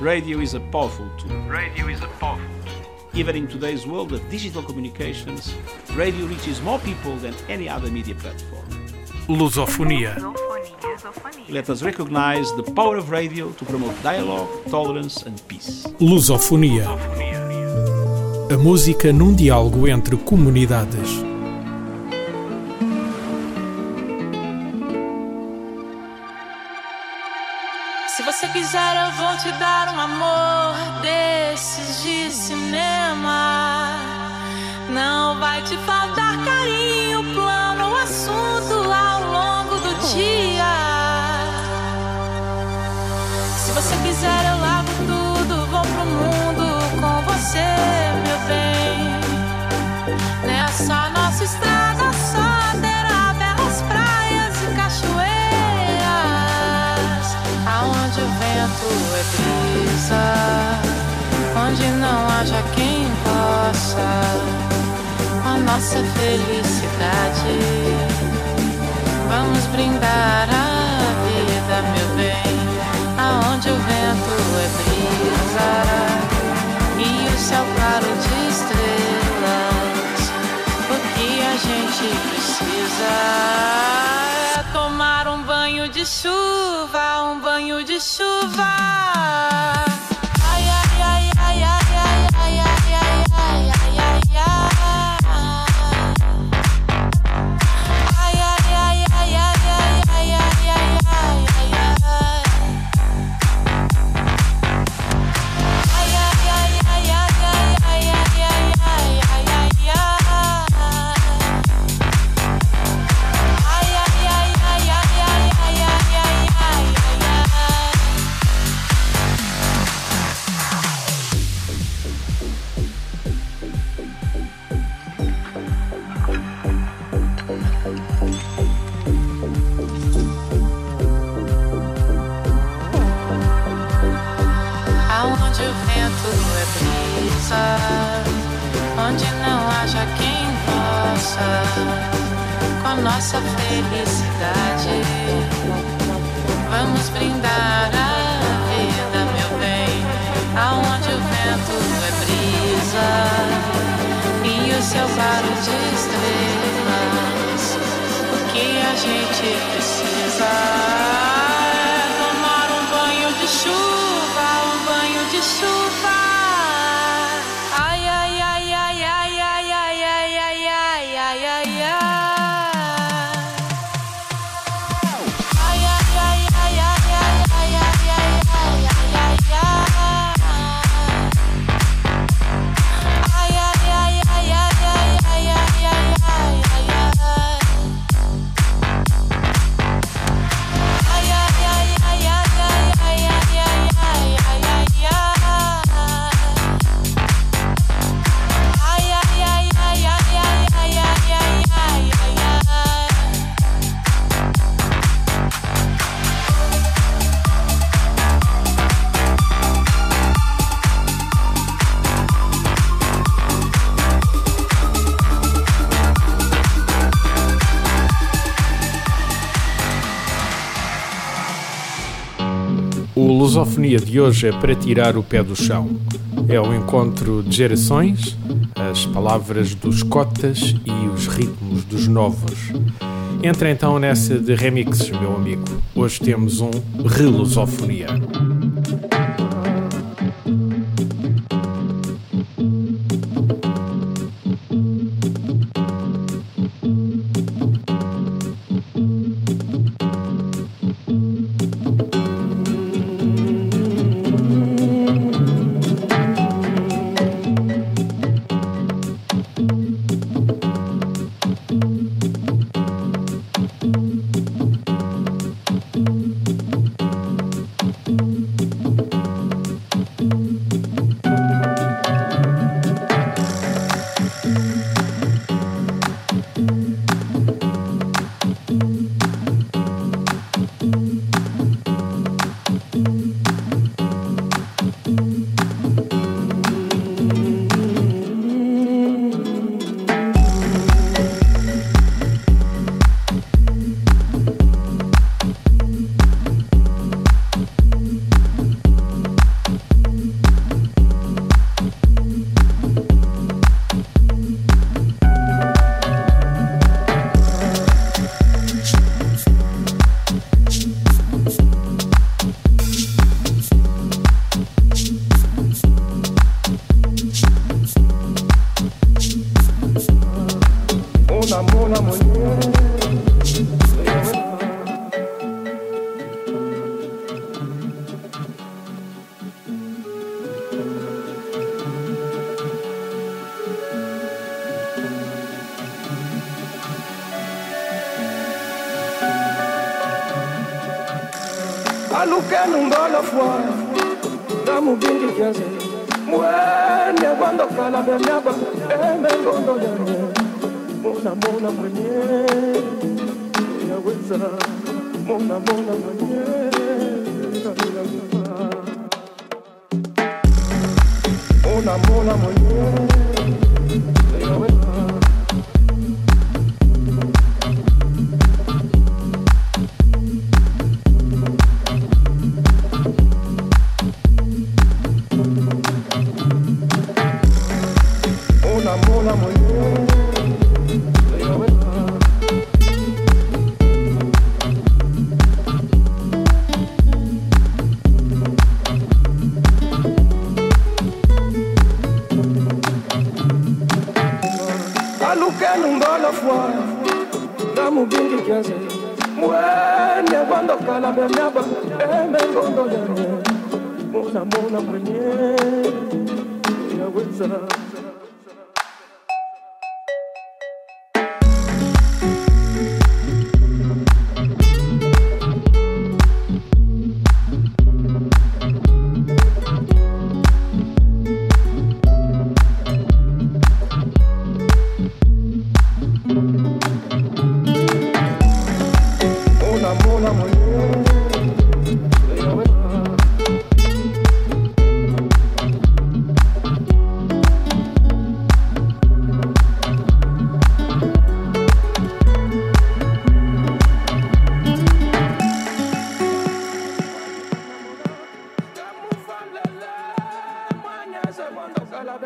Radio is a powerful tool. Radio is a powerful Even in today's world of digital communications, radio reaches more people than any other media platform. Lusofonia. Let us recognize the power of radio to promote dialogue, tolerance and peace. Lusofonia. A música num diálogo entre comunidades. Se você quiser, eu vou te dar um amor desses de cinema. Não vai te faltar carinho, plano, assunto ao longo do dia. Se você quiser, eu largo tudo, vou pro mundo com você, nossa felicidade. Vamos brindar a vida, meu bem, aonde o vento é brisa e o céu claro de estrelas. O que a gente precisa é tomar um banho de chuva, um banho de chuva. Lusofonia de hoje é para tirar o pé do chão. É o encontro de gerações, as palavras dos cotas e os ritmos dos novos. Entra então nessa de remixes, meu amigo. Hoje temos um Relusofonia. Alukenu fwa. Namubindi kiaze mwene kwando kala bemyaba emengondo yanye mona mona mwenye. Yaweza. Mona mona mwenye. Mona mona mwenye lukalungolo fwa namubingi kyanze mwene kwandokala bemyaba emengondo eh, yanye munamona mwenye yaweza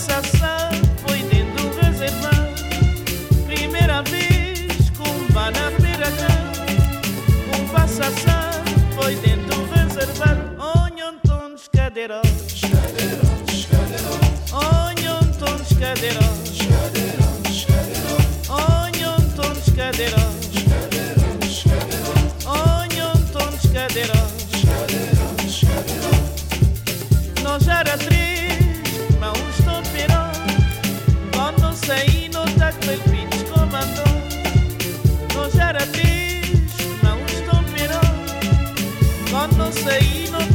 sensação foi dentro do reservão. Primeira vez com uma na beira Compensação foi dentro do reservão. Onde Antônio Cadeirão.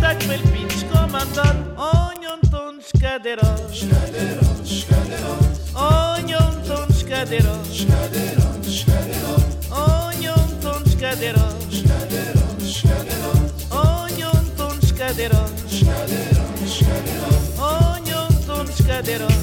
tak Belpin commandant Ognon ton skaderon Skaderon, skaderon Ognon ton skaderon Skaderon, skaderon Ognon ton skaderon Skaderon, skaderon Ognon ton skaderon Skaderon, skaderon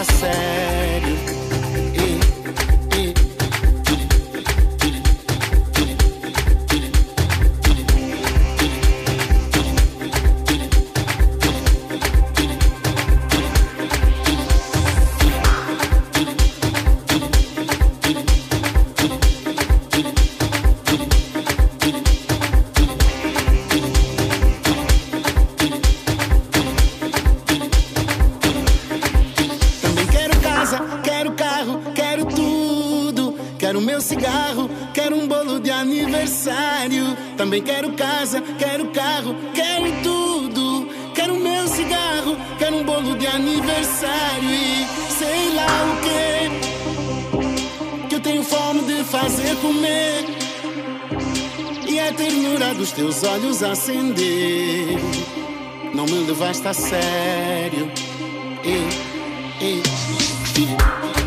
Tá certa. Acender. Não me levaste a sério. Ei, ei.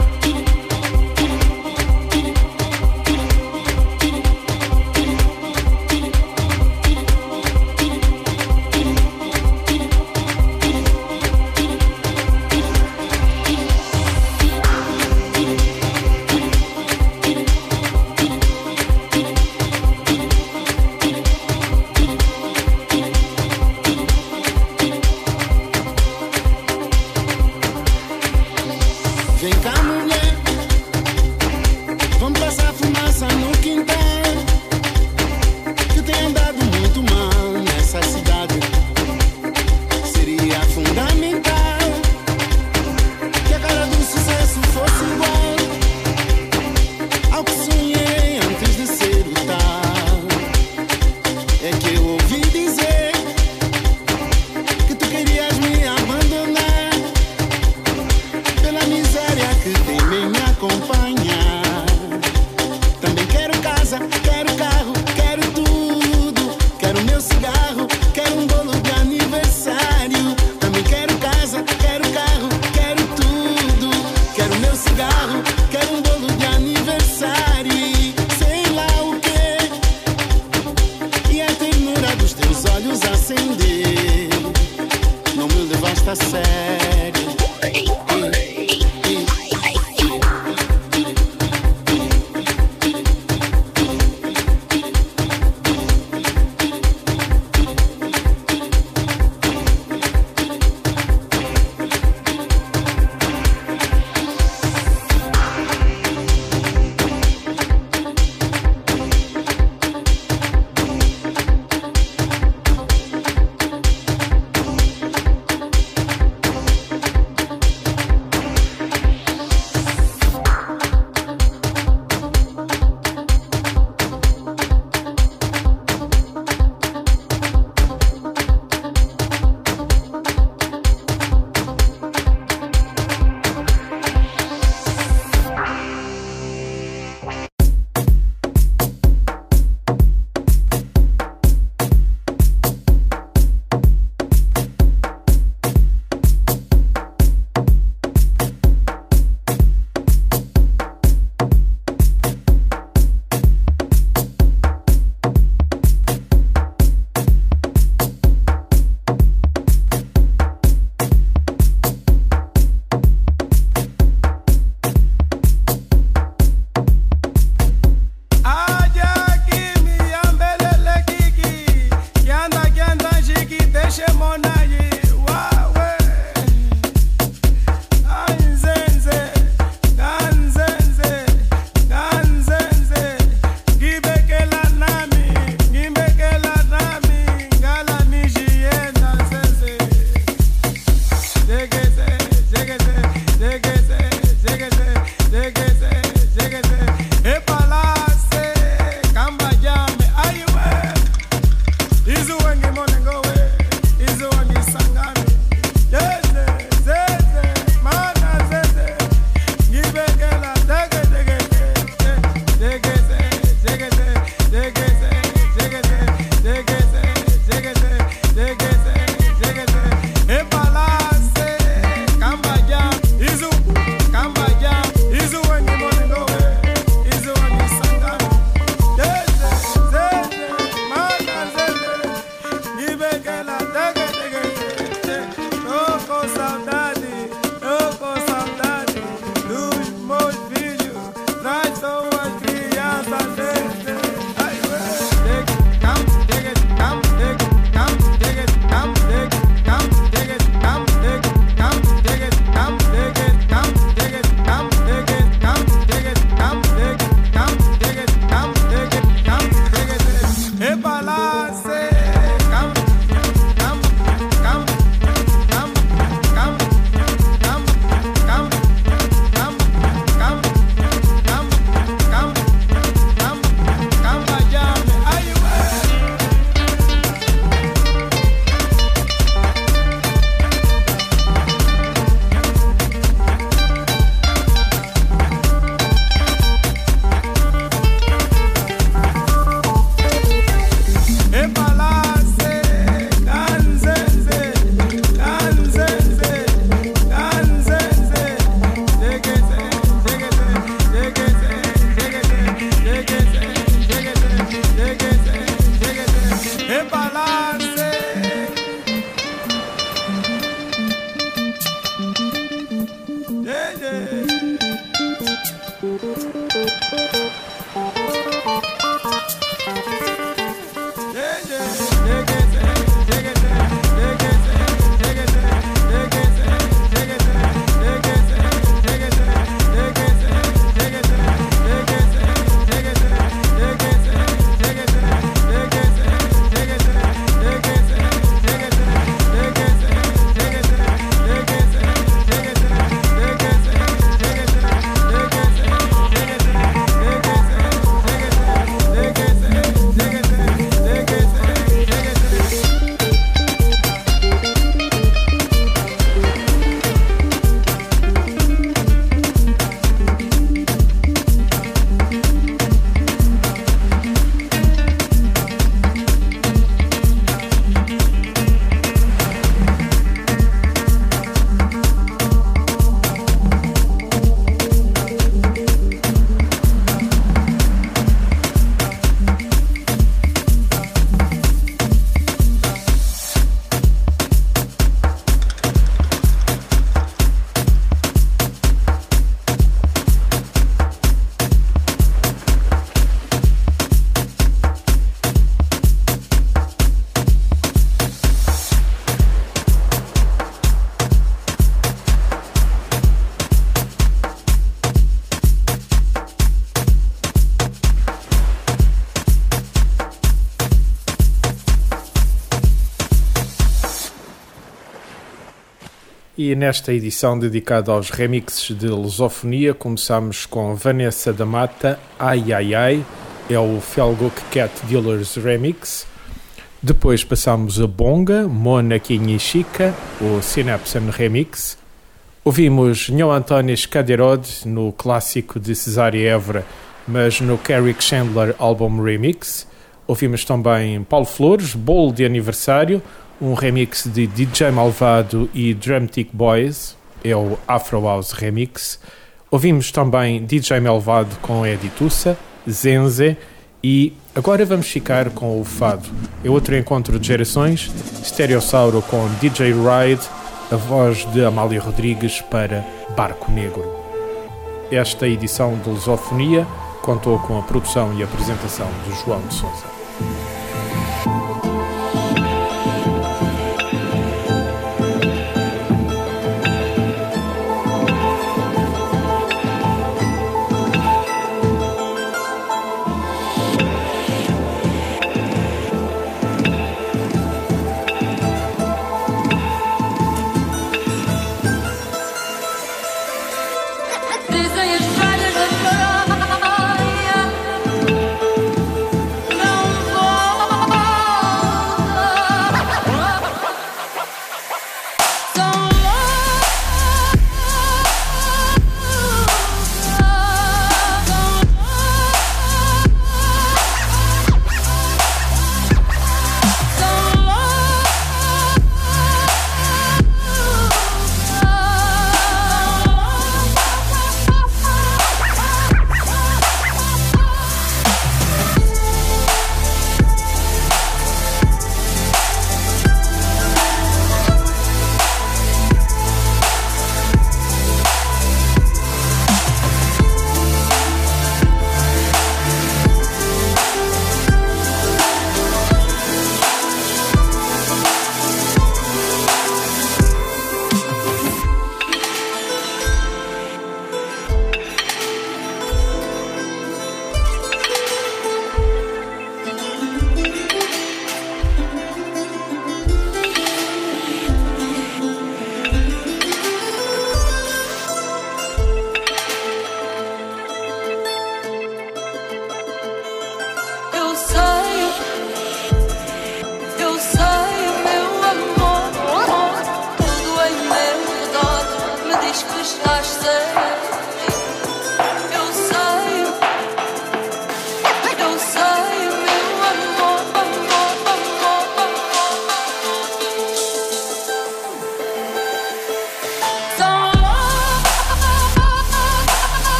E nesta edição dedicada aos remixes de lusofonia, começamos com Vanessa da Mata, Ai Ai Ai, é o Felguk Cat Dealers Remix. Depois passamos a Bonga, Mona Kinishika, o Synapsen Remix. Ouvimos Nhão António Skaderod no clássico de Cesária Évora, mas no Carrick Chandler Album Remix. Ouvimos também Paulo Flores, Bolo de Aniversário, um remix de DJ Malvado e Drumtic Boys, é o Afro House Remix. Ouvimos também DJ Malvado com Eddie Tussa, Zenze e agora vamos ficar com o Fado. É outro encontro de gerações, Stereossauro com DJ Ride, a voz de Amália Rodrigues para Barco Negro. Esta edição de Lusofonia contou com a produção e apresentação de João de Souza.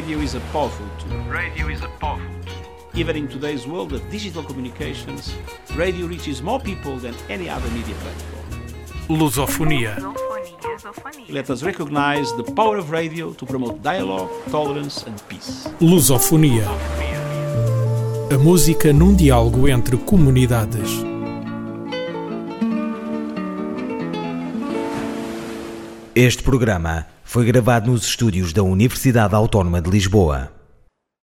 Radio is a powerful tool. Radio is a powerful tool. Even in today's world of digital communications, radio reaches more people than any other media platform. Lusofonia. Lusofonia. Let us recognize the power of radio to promote dialogue, tolerance and peace. Lusofonia. A música num diálogo entre comunidades. Este programa foi gravado nos estúdios da Universidade Autónoma de Lisboa.